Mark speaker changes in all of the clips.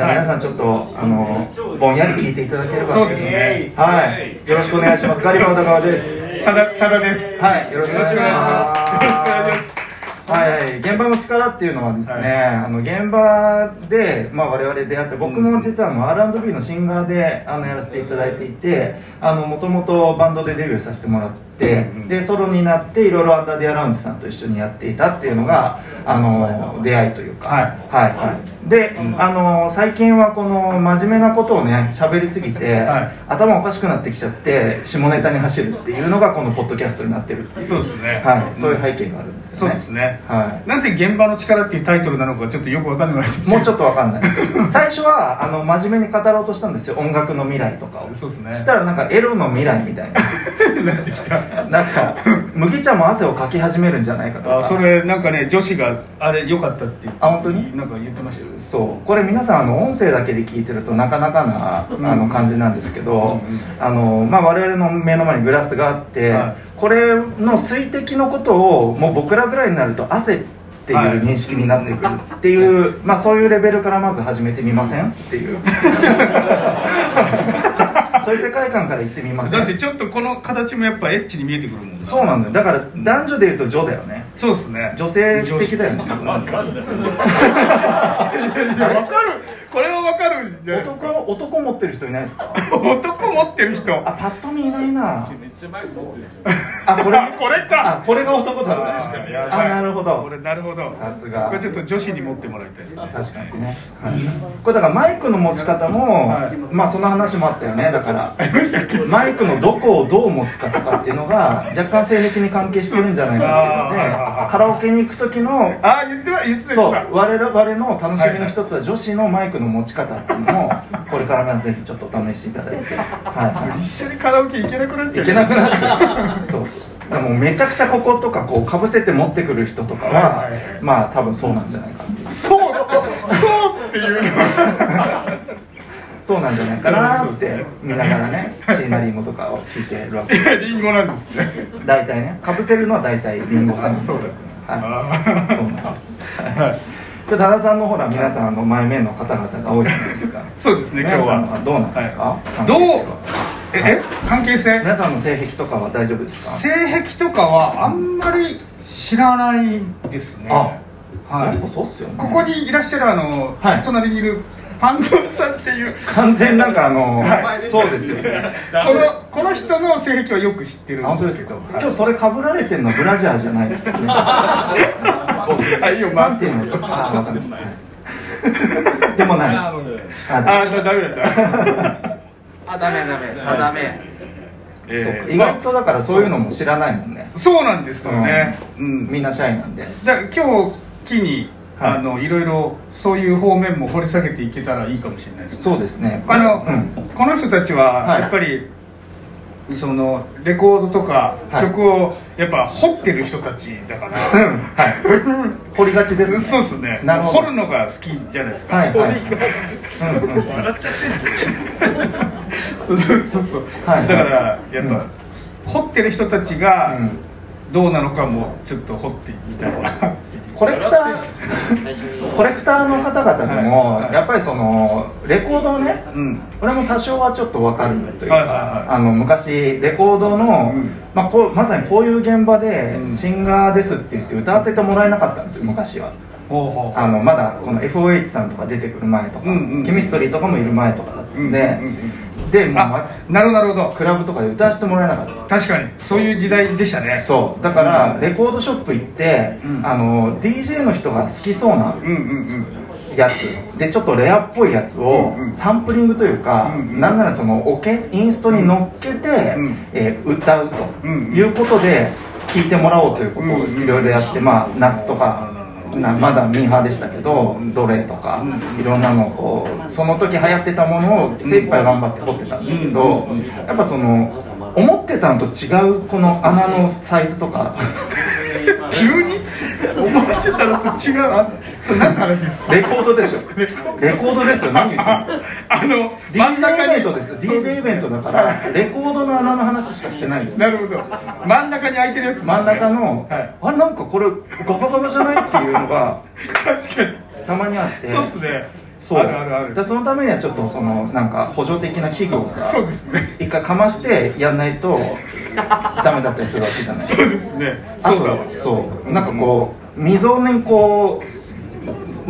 Speaker 1: じゃあ皆さんちょっとあのぼんやり聞いていただければ
Speaker 2: そうですね。
Speaker 1: はい。よろしくお願いします。ガリバー小田川です。
Speaker 2: ただただです。
Speaker 1: はい。よろしくお願いします。
Speaker 2: よろしくお願いします。
Speaker 1: はい、現場の力っていうのはですね、
Speaker 2: はい。
Speaker 1: あの現場で、まあ、我々出会って僕も実はあの R&B のシンガーであのやらせていただいていてもともとバンドでデビューさせてもらって、でソロになっていろいろアンダーディアラウンジさんと一緒にやっていたっていうのがあの出会いというか。
Speaker 2: はい。
Speaker 1: はいはい。で、
Speaker 2: うん。
Speaker 1: あの最近はこの真面目なことをね喋りすぎて、
Speaker 2: はい。
Speaker 1: 頭おかしくなってきちゃって下ネタに走るっていうのがこのポッドキャストになってるっていう。
Speaker 2: そうですね。
Speaker 1: はい、そういう背景があるんです
Speaker 2: そう
Speaker 1: よね
Speaker 2: ですね。
Speaker 1: はい。
Speaker 2: なんで現場の力っていうタイトルなのかちょっとよくわかんない
Speaker 1: もうちょっとわかんない。最初はあの真面目に語ろうとしたんですよ。音楽の未来とかを。
Speaker 2: そうですね。
Speaker 1: したらなんかエロの未来みたいな。
Speaker 2: なってきた
Speaker 1: なんか麦茶も汗をかき始めるんじゃないかとか。
Speaker 2: あそれなんかね女子があれ良かったって
Speaker 1: あ本当に？
Speaker 2: なんか言ってましたよ。
Speaker 1: そう。これ皆さんあの音声だけで聞いてるとなかなかな、
Speaker 2: うん。
Speaker 1: あの感じなんですけど、
Speaker 2: うんうん。
Speaker 1: あのまあ、我々の目の前にグラスがあって、
Speaker 2: はい。
Speaker 1: これの水滴のことをもう僕らぐらいになると汗っていう認識になってくるっていう、まあ、そういうレベルからまず始めてみませんっていう そういう世界観から言ってみません？
Speaker 2: だってちょっとこの形もやっぱエッチに見えてくるもん
Speaker 1: そうなんだよ。だから男女で言うと女だよね。
Speaker 2: そうですね。
Speaker 1: 女性的だよね。
Speaker 2: い。や わかるこれはわかるんじゃないですか？
Speaker 1: 男男持ってる人いないですか？
Speaker 2: 男持ってる人。
Speaker 1: あパッと見いないな。
Speaker 3: めっちゃ前に持ってる
Speaker 1: あこれ？
Speaker 2: あこれか。
Speaker 1: あこれが男だ。
Speaker 2: あ
Speaker 1: 確かにあなるほど。
Speaker 2: これなるほど。
Speaker 1: さすが。
Speaker 2: これちょっと女子に持ってもらいたいですね。
Speaker 1: 確かにね、はい、これだからマイクの持ち方も、
Speaker 2: はい。
Speaker 1: まあその話もあったよね。だから。マイクのどこをどう持つかとかっていうのが若干性癖に関係してるんじゃないかっていうのでカラオケに行く時の
Speaker 2: あ言ってた言ってた
Speaker 1: そう。我々の楽しみの一つは女子のマイクの持ち方っていうのをこれからぜひちょっとお試しいただいて、は
Speaker 2: た一緒にカラオケ行けなくなっ
Speaker 1: い、
Speaker 2: ちゃ
Speaker 1: いうけなくなっちゃう。そうそうそう。でもめちゃくちゃこことかこうかぶせて持ってくる人とかは、
Speaker 2: はいはいはい。
Speaker 1: まあ多分そうなんじゃないかっていう。
Speaker 2: そう？そうっていうのは。
Speaker 1: そうなんじゃないかなって見ながらね椎名林檎とかを聞いてるわけ。
Speaker 2: いやリンゴなんですね。
Speaker 1: 大体ね。かぶせるのは大体林檎さん。
Speaker 2: そうだ
Speaker 1: はい。
Speaker 2: あ
Speaker 1: そうなんです。
Speaker 2: はい。
Speaker 1: で多田さんのほら皆さんあの前面の方々が多いじゃないですか。
Speaker 2: そうですね今日は。
Speaker 1: はどうなんですか、
Speaker 2: はい。どう？ええ？関係性？
Speaker 1: 皆さんの性癖とかは大丈夫ですか？
Speaker 2: 性癖とかはあんまり知らないですね。
Speaker 1: あ
Speaker 2: はい。
Speaker 1: ね。
Speaker 2: ここにいらっしゃるあの、
Speaker 1: はい。
Speaker 2: 隣にいるパンゾーさんっていう。
Speaker 1: 完全なんかあの、
Speaker 2: はい。
Speaker 1: そうですよね。
Speaker 2: このこの人の性癖はよく知ってる
Speaker 1: あ本当ですか？今日それ被られてるのブラジャーじゃないですよね。
Speaker 2: あいいよ
Speaker 1: であわかりました。でもない。あ
Speaker 2: あじゃあダメだった。
Speaker 3: あダメダメ。あダメ。
Speaker 2: え
Speaker 1: そうか。
Speaker 2: ー
Speaker 1: 意外とだからそういうのも知らないもんね。
Speaker 2: そうなんですよね、うん。
Speaker 1: みんなシャイなんで。
Speaker 2: だから今日機に、
Speaker 1: はい
Speaker 2: あのいろいろそういう方面も掘り下げていけたらいいかもしれないですね。
Speaker 1: そうですね。
Speaker 2: あの、
Speaker 1: うん。
Speaker 2: この人たちは
Speaker 1: はい。
Speaker 2: やっぱり、そのレコードとか
Speaker 1: はい。
Speaker 2: 曲をやっぱ掘ってる人たちだから、
Speaker 1: うん。はい。掘りがちですね。
Speaker 2: そうですね。掘るのが好きじゃないですか、
Speaker 1: はい。はいはいうんうん
Speaker 2: そうそうそうそう、
Speaker 1: はい。
Speaker 2: だからやっぱ、掘ってる人たちが
Speaker 1: うん
Speaker 2: どうなのかもちょっと掘ってみたいな。
Speaker 1: コレクター コレクターの方々でも、
Speaker 2: はい。はい
Speaker 1: やっぱりそのレコードをね
Speaker 2: うん。
Speaker 1: 俺も多少はちょっと分かるというか、
Speaker 2: はいはいはい
Speaker 1: あの昔レコードの、
Speaker 2: うん。
Speaker 1: まあ、こうまさにこういう現場で
Speaker 2: うん。
Speaker 1: シンガーですって言って歌わせてもらえなかったんですよ昔は。
Speaker 2: ほうほう
Speaker 1: あのまだこの FOH さんとか出てくる前とか、
Speaker 2: うんうん
Speaker 1: ケミストリーとかもいる前とかだったんで、
Speaker 2: うんうんうん
Speaker 1: でもう、
Speaker 2: なるほどなるほど。
Speaker 1: クラブとかで歌わせてもらえなかった。
Speaker 2: 確かにそういう時代でしたね。
Speaker 1: そう。だからレコードショップ行って、
Speaker 2: うん。
Speaker 1: あの DJ の人が好きそうなやつ。でちょっとレアっぽいやつをサンプリングというか、
Speaker 2: うんうん。
Speaker 1: なんならそのオケインストに乗っけて、
Speaker 2: うん
Speaker 1: えー歌うということで聴いてもらおうということをいろいろやって、まあナスとか。なまだミーハーでしたけど、ドレとか、いろんなのをこうその時流行ってたものを精一杯頑張って掘ってた。ん。ですけど、
Speaker 2: うん
Speaker 1: やっぱその思ってたのと違うこの穴のサイズとか
Speaker 2: 急に？思ってたのと違う。あそれ何の話ですか？
Speaker 1: レコードでしょ。
Speaker 2: レコード？
Speaker 1: レコードですよ。何言ってるんですか
Speaker 2: あの
Speaker 1: DJ イベントです。DJ イベントだからレコードの穴の話しかしてないんです。
Speaker 2: なるほど。真ん中に空いてるやつね。
Speaker 1: 真ん中の、
Speaker 2: はい。
Speaker 1: あれなんかこれガバガバじゃないっていうのが
Speaker 2: 確かに。
Speaker 1: たまにあって。
Speaker 2: そうっすね。
Speaker 1: そう。
Speaker 2: あるあるある。
Speaker 1: でそのためにはちょっとそのなんか補助的な器具をさ
Speaker 2: そうですね。
Speaker 1: 一回かましてやんないとダメだったりするわけじゃない。
Speaker 2: そうですね。
Speaker 1: あとそうなんかこう溝にこう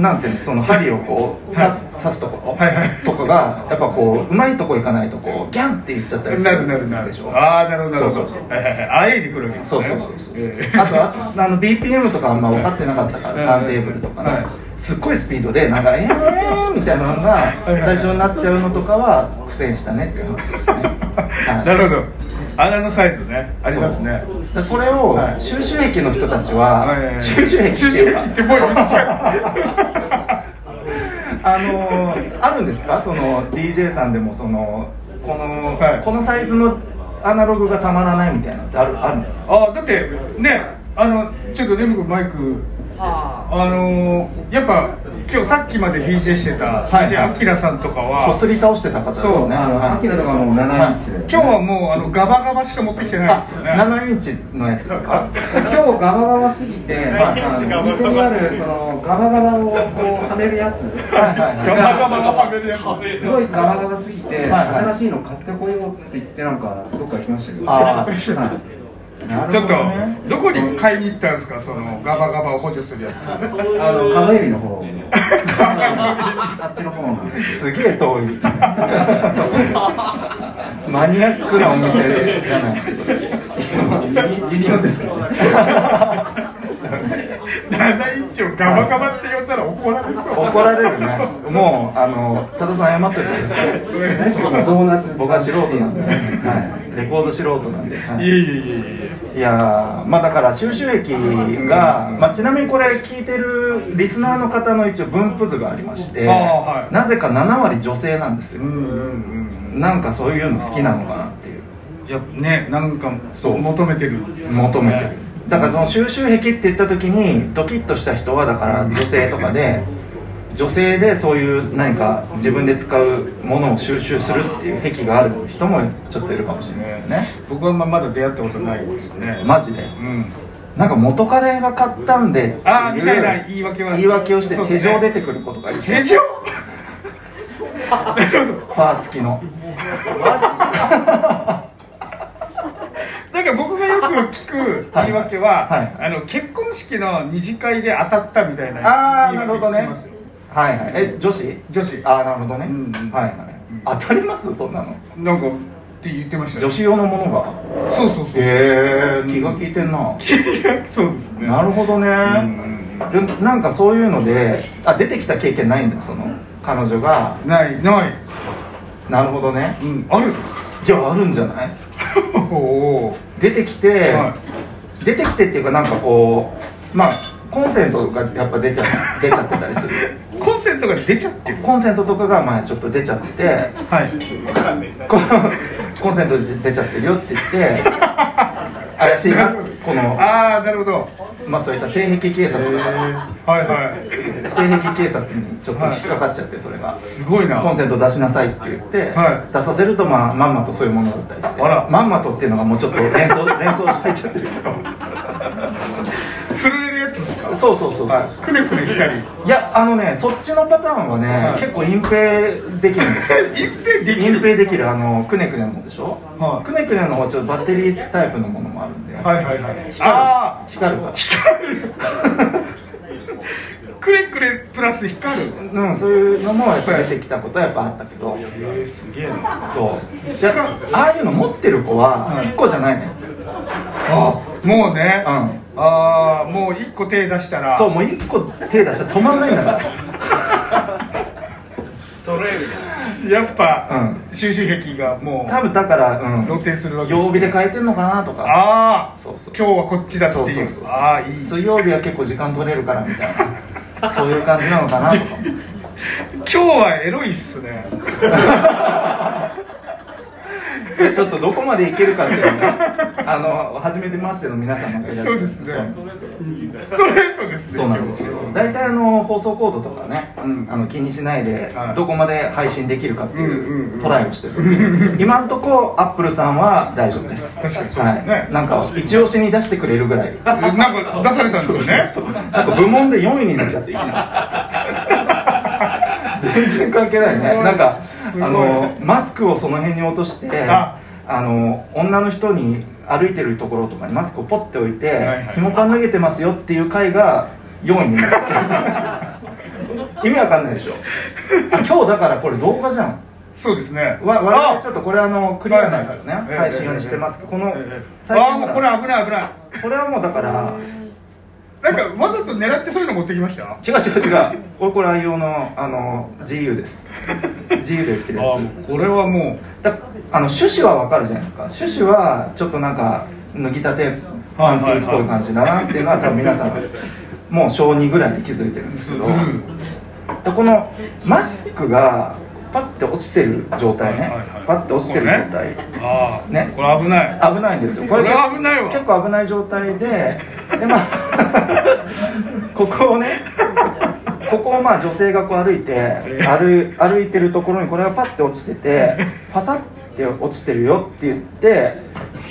Speaker 1: なんていうのその針をこう刺す刺すところ
Speaker 2: はいはい。
Speaker 1: とかがやっぱこううまいとこ行かないとこうギャンって言っちゃったりす
Speaker 2: な
Speaker 1: る
Speaker 2: るなるなる。
Speaker 1: でしょ？
Speaker 2: ああなるほどなるほど。
Speaker 1: そうそうそう。
Speaker 2: はいはいはいあえいでくるわけですね。
Speaker 1: そうそうそうそう、
Speaker 2: え
Speaker 1: あとああの BPM とかあんま分かってなかったから、
Speaker 2: はい
Speaker 1: ターンテーブルとかね、
Speaker 2: はい。
Speaker 1: すっごいスピードでなんか「えー!」みたいなのが最初になっちゃうのとかは苦戦したねっていう話ですね、はい。
Speaker 2: なるほど穴のサイズね。ありますね。
Speaker 1: でそれを
Speaker 2: はい。
Speaker 1: 収集癖の人たちは、収集癖。って
Speaker 2: 収集癖ってもう言っちゃ
Speaker 1: あのーあるんですか？その DJ さんでもそのこの、
Speaker 2: はい。
Speaker 1: このサイズのアナログがたまらないみたいなのってあるあるんですか？
Speaker 2: あだってねあのちょっとレム君マイクあのー、やっぱ今日さっきまで DJ してた DJ アキラさんとかは
Speaker 1: こすり倒してた方ですね。
Speaker 2: そう
Speaker 4: あの、アキラとかも7インチで。
Speaker 2: 今日はもうあのガバガバしか持ってきてない
Speaker 1: あ
Speaker 2: ですよね。
Speaker 1: 7インチのやつですか？
Speaker 4: 今日ガバガバすぎて、まあ、あのお店にあるそのガバガバをこうはめるやつ。
Speaker 1: はいはい
Speaker 2: ガバガバがはめるやつ。
Speaker 4: すごいガバガバすぎて、
Speaker 1: はいはい。
Speaker 4: 新しいの買ってこようって言ってなんかどっか行きましたけど。
Speaker 1: あー。
Speaker 4: はい。
Speaker 1: なる
Speaker 2: ちょっと
Speaker 1: ほど
Speaker 2: こに買いに行ったんですか？そのガバガバを補助するやつ。
Speaker 4: あのカバエビの方。あっちの方なんです。
Speaker 1: すげえ遠い。マニアックなお店じゃない。
Speaker 4: ユニオンですか
Speaker 2: 7インチをガバガバって呼んだら怒られそう。
Speaker 1: 怒られるね。もうあの多田さん謝っといてください
Speaker 4: ドーナツ。
Speaker 1: 僕は素人なんです、はい、レコード素人なんで、はい。
Speaker 2: いえいえいえい
Speaker 1: やーまあだから収集益が、まあ、ちなみにこれ聞いてるリスナーの方の一応分布図がありまして、
Speaker 2: はい。
Speaker 1: なぜか7割女性なんですよ、
Speaker 2: うんうん
Speaker 1: なんかそういうの好きなのかなっていう。
Speaker 2: いやねなんか
Speaker 1: そう。
Speaker 2: 求めてる
Speaker 1: 求めてるだからその収集癖って言った時にドキッとした人はだから女性とかで女性でそういう何か自分で使うものを収集するっていう癖がある人もちょっといるかもしれない。ですね。
Speaker 2: 僕はままだ出会ったことないですね。
Speaker 1: マジで？
Speaker 2: うん。
Speaker 1: なんか元彼が買ったんでっていう
Speaker 2: あーみたいな言い訳は。
Speaker 1: 言い訳をして手錠出てくることがいる
Speaker 2: 手錠？
Speaker 1: ー付きの
Speaker 2: か僕がよく聞く言い訳は、
Speaker 1: はい。はい
Speaker 2: あの結婚式の二次会で当たったみたいな
Speaker 1: ああ
Speaker 2: 言い
Speaker 1: なるほどね
Speaker 2: 訳聞きますよ。
Speaker 1: はいはい。え女子？
Speaker 2: 女子。
Speaker 1: ああなるほどね、
Speaker 2: うんうん。
Speaker 1: はいはい、当たります？そんなの。
Speaker 2: なんかって言ってましたよ
Speaker 1: 女子用のものが？
Speaker 2: そうそうそう、
Speaker 1: へえ気が利いてんな。
Speaker 2: そうですね。
Speaker 1: なるほどね、
Speaker 2: うん
Speaker 1: でなんかそういうのであ出てきた経験ないんだその彼女が。
Speaker 2: ないない。
Speaker 1: なるほどね。
Speaker 2: うんある。
Speaker 1: いやあるんじゃない？
Speaker 2: おお
Speaker 1: 出てきて、
Speaker 2: は
Speaker 1: 出てきてっていうかなんかこうまあコンセントがやっぱ出ちゃ出ちゃってたりする。
Speaker 2: コンセントが出ちゃってる？
Speaker 1: コンセントとかがまあちょっと出ちゃってて
Speaker 2: はい。
Speaker 1: こコンセント出ちゃってるよって言って 怪しいな。この
Speaker 2: ああなるほど。
Speaker 1: まあそういった性癖警察
Speaker 2: はいはい。
Speaker 1: 性癖警察にちょっと引っかかっちゃってそれが。
Speaker 2: すごいな。
Speaker 1: コンセント出しなさいって言って、
Speaker 2: はい。
Speaker 1: 出させるとまあまんまとそういうものだったりして。
Speaker 2: あら。
Speaker 1: まんまとっていうのがもうちょっと連想連想入っちゃってるけどそうそうそう
Speaker 2: はい。くねくねしたり。
Speaker 1: いやあのねそっちのパターンはね、
Speaker 2: はい。
Speaker 1: 結構隠蔽できるんですよ。
Speaker 2: 隠蔽できる？
Speaker 1: 隠蔽できるあのくねくねの方でしょ、
Speaker 2: はい。
Speaker 1: くねくねの方はちょっとバッテリータイプのものもあるんで、
Speaker 2: はいはいはい
Speaker 1: 光る。
Speaker 2: あ
Speaker 1: 光るから。
Speaker 2: あくねくねプラス光る。
Speaker 1: うん、そういうのもやっぱり出てきたことはやっぱあったけど。
Speaker 2: えー、すげえな。
Speaker 1: そう。じゃあああいうの持ってる子は
Speaker 2: はい
Speaker 1: 1個じゃないのよ、
Speaker 2: あもうね、
Speaker 1: うん
Speaker 2: ああもう一個手出したら。
Speaker 1: そうもう1個手出したら止まんないんだから。
Speaker 2: やっぱ、
Speaker 1: う
Speaker 2: 収集癖がもう
Speaker 1: 多分だから、うん、
Speaker 2: 露呈するわけです
Speaker 1: 曜日で変えてんのかなとか。
Speaker 2: ああ
Speaker 1: そうそう。
Speaker 2: 今日はこっちだって
Speaker 1: そう
Speaker 2: いう
Speaker 1: そうそう。
Speaker 2: ああいい。
Speaker 1: 水曜日は結構時間取れるからみたいな。そういう感じなのかなとか。
Speaker 2: 今日はエロいっすね
Speaker 1: ちょっとどこまでいけるかっていうのね。あの初めてましての皆様がいらっしゃる
Speaker 2: そうですね。
Speaker 1: そう
Speaker 2: ストレートですね。
Speaker 1: そうなんですよ。大体あの放送コードとかね、
Speaker 2: うん。
Speaker 1: あの気にしないで
Speaker 2: はい。
Speaker 1: どこまで配信できるかってい
Speaker 2: うんうんう
Speaker 1: うん。トライをしてる。今んとこアップルさんは大丈夫です。
Speaker 2: 確かにそうですね。
Speaker 1: はい、なんか一押しに出してくれるぐらい。
Speaker 2: なんか出されたんですよね。
Speaker 1: なんか部門で4位になっちゃっていいな。全然関係ないね。なんかあのマスクをその辺に落として
Speaker 2: あ。
Speaker 1: あの女の人に歩いてるところとかにマスクをポッて置いて
Speaker 2: はいはい「
Speaker 1: ひもパン脱げてますよ」っていう回が4位になって意味わかんないでしょ。あ今日だからこれ動画じゃん。
Speaker 2: そうですね。
Speaker 1: わ我々ちょっとこれあのクリアなやつね。
Speaker 2: はいはい
Speaker 1: 配信用にしてますこの
Speaker 2: ああもうこれ危ない危ない。
Speaker 1: これはもうだから
Speaker 2: なんかわざと狙ってそういうの持ってきました？
Speaker 1: 違う違う違う。俺これ愛用のあの GU です。GU で売ってるや
Speaker 2: あ
Speaker 1: つ
Speaker 2: これはも
Speaker 1: だあの趣旨はわかるじゃないですか。趣旨はちょっとなんか脱ぎたてパンティーっぽい感じだなっていうのは多分皆さんもう小2ぐらいで気づいてるんですけど。
Speaker 2: うん。
Speaker 1: でこのマスクがパッて落ちてる状態ね。
Speaker 2: はいはいはい。
Speaker 1: パッて落ちてる状態。
Speaker 2: ああ
Speaker 1: ね
Speaker 2: これ危ない。
Speaker 1: 危ないんですよ。
Speaker 2: これは危ないわ。
Speaker 1: 結構危ない状態ででまあ ここをねここをまあ女性がこう歩いて歩歩いてるところにこれがパッて落ちててパサッて落ちてるよって言って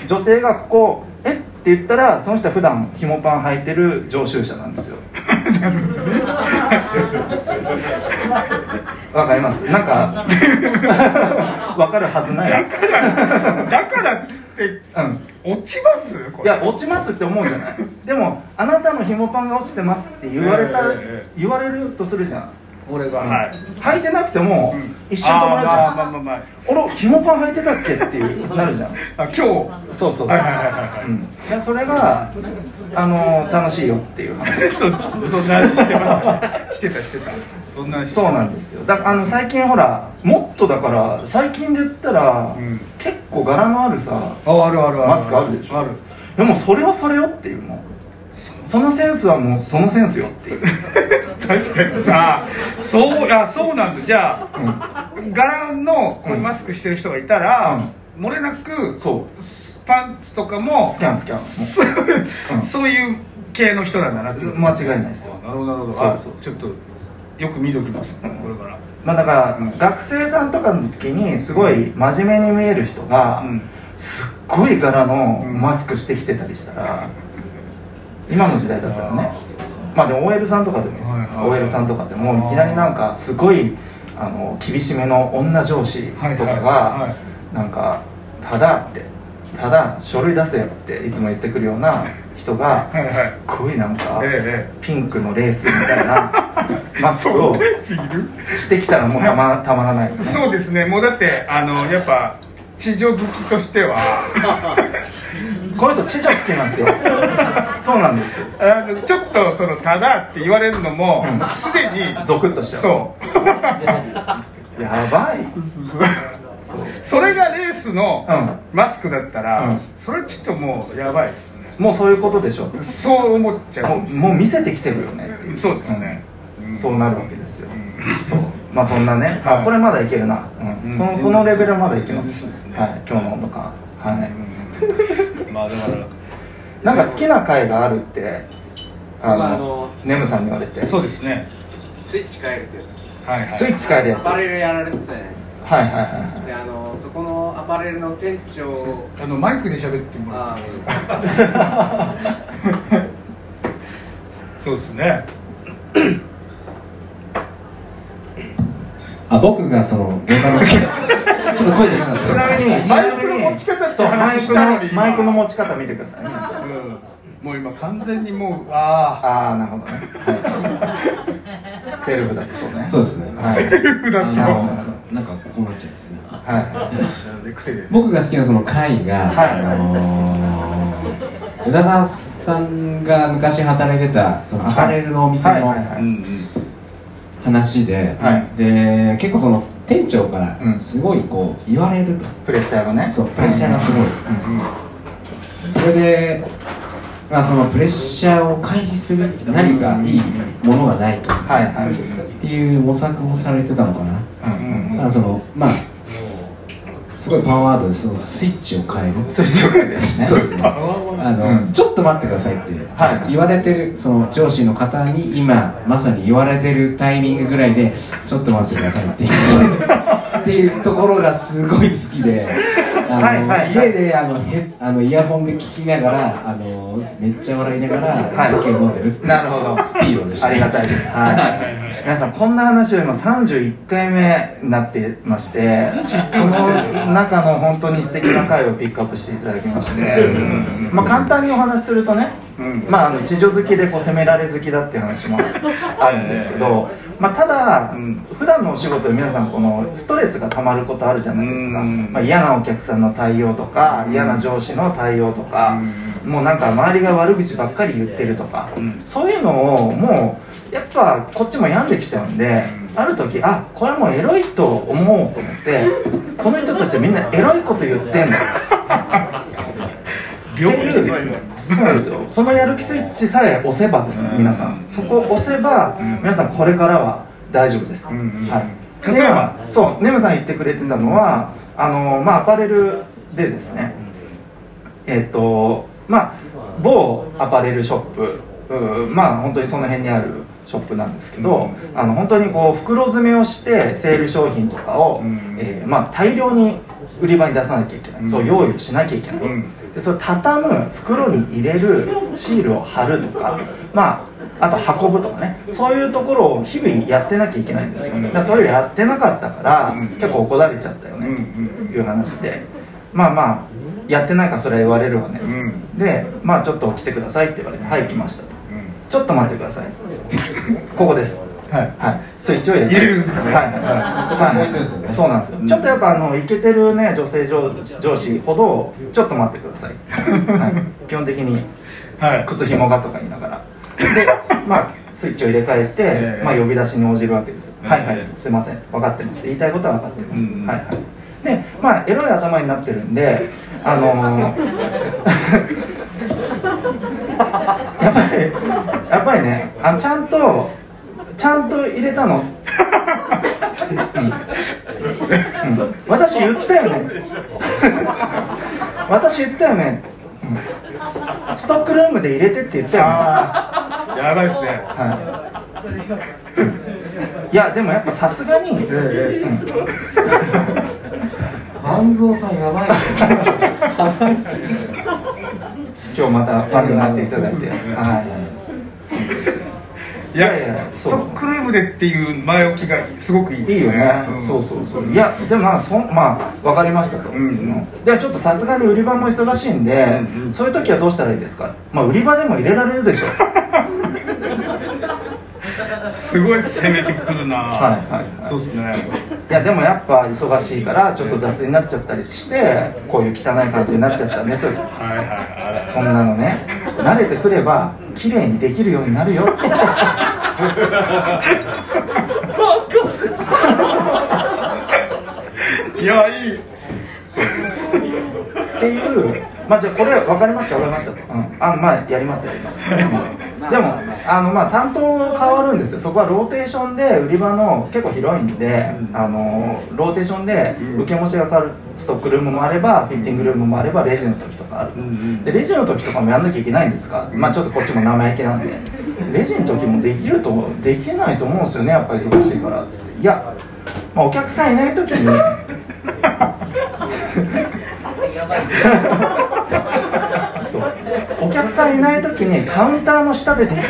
Speaker 1: 女性がここ「え？っ?」て言ったらその人は普段ひもパン履いてる常習者なんですよ わかります。なんか わかるはずない。
Speaker 2: だからだからっつって
Speaker 1: うん。
Speaker 2: 落ちます？
Speaker 1: いや落ちますって思うじゃない。でもあなたの紐パンが落ちてますって言われた、
Speaker 2: えええ
Speaker 1: 言われるとするじゃん。
Speaker 2: 俺が。はい。
Speaker 1: 履いてなくても、
Speaker 2: うん。
Speaker 1: 一瞬止まるじゃん、
Speaker 2: まあまあまあまあ。
Speaker 1: 俺紐パン履いてたっけっていうなるじゃん。
Speaker 2: あ今日？
Speaker 1: そうそうそう、
Speaker 2: はいはいはいはい
Speaker 1: うん、でそれがあの楽しいよっていう話。
Speaker 2: そうそんな話してましたしてたしてたそんな話
Speaker 1: そうなんですよ。だあの最近ほらもっとだから最近で言ったら、
Speaker 2: うん。
Speaker 1: 結構柄のあるさ
Speaker 2: ああるあるある。
Speaker 1: マスクあるでしょ？
Speaker 2: ある。
Speaker 1: でもそれはそれよっていうの。そのセンスはもうそのセンスよっていう。
Speaker 2: 確かに。あそうあそうなんだ。じゃあ、
Speaker 1: う
Speaker 2: 柄のこうマスクしてる人がいたら、漏れなく
Speaker 1: そう。
Speaker 2: パンツとかも
Speaker 1: スキャンスキャン。うん
Speaker 2: そういう系の人なんだなって。
Speaker 1: 間違いないですよ。
Speaker 2: なるほどなるほど。
Speaker 1: そう
Speaker 2: あ
Speaker 1: そう。
Speaker 2: ちょっとよく見ときます、これから。
Speaker 1: まあだから、
Speaker 2: うん
Speaker 1: 学生さんとかの時にすごい真面目に見える人が、
Speaker 2: うん。
Speaker 1: すっごい柄の
Speaker 2: うん。
Speaker 1: マスクしてきてたりしたら、今の時代だったらね。まあでも OL さんとかでもいいです。よ、OL さんとかでもいきなりなんかすごいあの厳しめの女上司とかが
Speaker 2: は
Speaker 1: なんか「ただ」って「ただ書類出せよ」っていつも言ってくるような人がすっごいなんか
Speaker 2: ええ。
Speaker 1: ピンクのレースみたいな マスクをしてきたらもうたま たまらない。よね
Speaker 2: そうですね。もうだってあのやっぱ地上好きとしては。
Speaker 1: この人知女好きなんですよ。そうなんです。
Speaker 2: あのちょっとその「ただ」って言われるのも
Speaker 1: うん。
Speaker 2: すでに
Speaker 1: ゾクッとしちゃう。
Speaker 2: そう。
Speaker 1: やばい
Speaker 2: それがレースの
Speaker 1: うん。
Speaker 2: マスクだったら、
Speaker 1: うん。
Speaker 2: それちょっともうやばいですね。
Speaker 1: もうそういうことでしょ
Speaker 2: そう思っちゃう。
Speaker 1: もうもう見せてきてるよね。
Speaker 2: そうですね、
Speaker 1: うん。そうなるわけですよ。
Speaker 2: うん。
Speaker 1: そう。まあそんなね。
Speaker 2: はい。
Speaker 1: あこれまだいけるな、うん。
Speaker 2: うん。
Speaker 1: このこのレベルはまだいけます。
Speaker 2: ね。
Speaker 1: はい。今日の温度感。はい。
Speaker 2: うん。まあだから。
Speaker 1: なんか好きな回があるってあ
Speaker 3: 僕はあ
Speaker 1: の
Speaker 3: の
Speaker 1: ネムさんに言われて。
Speaker 2: そうですね。
Speaker 3: スイッチ変えるってやつ
Speaker 2: はいはい
Speaker 1: スイッチ変えるやつ。
Speaker 3: アパ
Speaker 1: はい
Speaker 3: レルやられてたじゃないですか
Speaker 1: はいはいは
Speaker 3: であのそこのアパレルの店長。
Speaker 2: あのマイクで喋ってもら
Speaker 3: あ
Speaker 2: っていいですか？そうですね。
Speaker 5: あ僕がその現場の時 ちょっと声でかかっ
Speaker 1: いち
Speaker 5: た
Speaker 1: なみに
Speaker 2: マイクの持ち方話
Speaker 1: ク
Speaker 2: したのに。
Speaker 1: のマイクの持ち方見てください。皆さん
Speaker 2: うん。もう今完全にもうあ
Speaker 1: ああなるほどね、はい、セルフだとそうね。
Speaker 5: そうですね。
Speaker 1: はい。
Speaker 2: あセルフだと。
Speaker 1: な
Speaker 5: んかこうなっちゃうんですね。
Speaker 1: はい。
Speaker 2: で癖で。
Speaker 5: 僕が好きなその会が、
Speaker 1: はい。
Speaker 5: あのー宇田川さんが昔働いてたそのアパレルのお店の話で、
Speaker 1: はい。
Speaker 5: で結構その店長から
Speaker 1: うん。
Speaker 5: すごいこう言われると、
Speaker 1: プレッシャーがね。
Speaker 5: そうプレッシャーがすごい、
Speaker 1: うん。
Speaker 5: それで、まあ、そのプレッシャーを回避する何かいいものがないと、
Speaker 1: はいはい。
Speaker 5: っていう模索をされてたのかな、
Speaker 1: うんうん。
Speaker 5: まあそのまあすごいパワーワードでそのスイッチを変える。
Speaker 1: スイッチを変える
Speaker 5: そう。ですねあの、
Speaker 1: うん。
Speaker 5: ちょっと待ってくださいって
Speaker 1: はい。
Speaker 5: 言われてるその上司の方に今まさに言われてるタイミングぐらいでちょっと待ってくださいっていうっていうところがすごい好きであの、
Speaker 1: はいはい。はい
Speaker 5: 家であのへあのイヤホンで聞きながらあのめっちゃ笑いながら
Speaker 1: はい。
Speaker 5: 酒を飲んでる
Speaker 1: なるほど。
Speaker 5: スピードでした
Speaker 1: ありがたいです。はい皆さんこんな話を今31回目になってましてその中の本当に素敵な回をピックアップしていただきまして、まあ、簡単にお話しするとね、まあ、あの地上好きでこう攻められ好きだっていう話もあるんですけど、まあ、ただ普段のお仕事で皆さんこのストレスがたまることあるじゃないですか、まあ、嫌なお客さんの対応とか嫌な上司の対応とかもうなんか周りが悪口ばっかり言ってるとかそういうのをもうやっぱこっちも病んできちゃうんである時あこれもうエロいと思おうと思って この人たちはみんなエロいこと言ってんだ。っていうですねそうですよ。そのやる気スイッチさえ押せばですね皆さん。そこを押せば皆さんこれからは大丈夫です、はい、
Speaker 2: 例えば？
Speaker 1: でそうネムさん言ってくれてたのはあのまあアパレルでですねえっ、とまあ某アパレルショップうんまあ本当にその辺にあるショップなんですけど、あの本当にこう袋詰めをしてセール商品とかを、えーまあ、大量に売り場に出さなきゃいけない、そう用意をしなきゃいけない、でそれ畳む袋に入れるシールを貼るとかまああと運ぶとかね。そういうところを日々やってなきゃいけないんですよだからそれをやってなかったから、結構怒られちゃったよね、という話で。まあまあやってないからそれは言われるわね、でまあちょっと来てくださいって言われてはい来ましたと、ちょっと待ってください。ここです。
Speaker 2: はい。
Speaker 1: はい、スイッチを入れて。
Speaker 2: 入れるんですね。
Speaker 1: はい。はい。はい。
Speaker 5: そ
Speaker 1: うなんですよ、ちょっとやっぱあのイケてるね女性上上司ほどちょっと待ってください、はい、基本的に
Speaker 2: はい。
Speaker 1: 靴ひもがとか言いながら。でまあスイッチを入れ替えて、
Speaker 2: ええ。
Speaker 1: まあ、呼び出しに応じるわけです、
Speaker 2: ええ。
Speaker 1: はいはい。すいません。分かってます。言いたいことは分かってます、
Speaker 2: うん。
Speaker 1: はいはい。でまあエロい頭になってるんであのーやっぱりやっぱりねあのちゃんとちゃんと入れたの、うん。うん。私言ったよね。私言ったよね、うん。ストックルームで入れてって言ったよね。
Speaker 2: ああやばいですね。
Speaker 1: はい、いやでもやっぱさすがに、うん。
Speaker 5: 半蔵さんやばい
Speaker 1: 今日またファンになっていただいて、はい。
Speaker 2: いや
Speaker 1: いや
Speaker 2: ストックルームでっていう前置きがすごくいいですね。
Speaker 1: いいよね、
Speaker 2: ん。
Speaker 1: そうそうそう。いやでもまあそんまあ分かりましたと、ではちょっとさすがに売り場も忙しいんで、そういう時はどうしたらいいですか？まあ売り場でも入れられるでしょ
Speaker 2: すごい攻めてくるな。
Speaker 1: はいはいはい。
Speaker 2: そうですね。
Speaker 1: いやでもやっぱ忙しいからちょっと雑になっちゃったりしてこういう汚い感じになっちゃったんですよ
Speaker 2: はいはいはい。
Speaker 1: そんなのね。慣れてくれば綺麗にできるようになるよ。
Speaker 2: いやいい。
Speaker 1: っていう。まあじゃあこれ分かりました分かりましたと、うん、あまあやりますやります、うんでもあのまあ担当変わるんですよ。そこはローテーションで売り場の結構広いんで、あのローテーションで受け持ちが変わるストックルームもあればフィッティングルームもあればレジの時とかある、でレジの時とかもやんなきゃいけないんですか、まあちょっとこっちも生意気なんで。レジの時もできるとできないと思うんですよねやっぱり忙しいからっつって。いや、まあ、お客さんいない時に。そうお客さんいない時にカウンターの下でできる。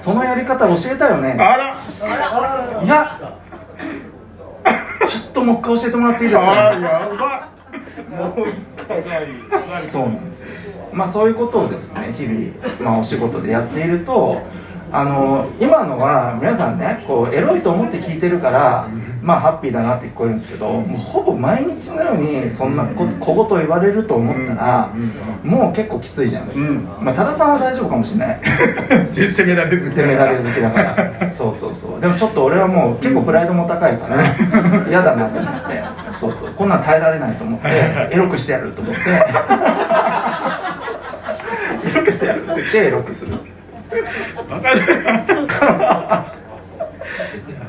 Speaker 1: そのやり方教えたよね。
Speaker 2: あら。
Speaker 1: いや。ちょっともう一回教えてもらっていいです
Speaker 2: あ
Speaker 1: か
Speaker 2: もう一回
Speaker 1: そうなんですよ。まあそういうことをですね日々、まあ、お仕事でやっているとあの今のは皆さんねこうエロいと思って聞いてるからまあハッピーだなって聞こえるんですけどもうほぼ毎日のようにそんなこ小言言われると思ったらもう結構きついじゃん、
Speaker 2: ん。
Speaker 1: まあ多田さんは大丈夫かもしれない。
Speaker 2: 全 攻められず。
Speaker 1: 攻められ好きだから。そうそうそう。でもちょっと俺はもう結構プライドも高いから 嫌だなと思って。そうそう。こんなん耐えられないと思ってエロくしてやると思って。エロくしてやるって言ってエロくする。
Speaker 2: わかる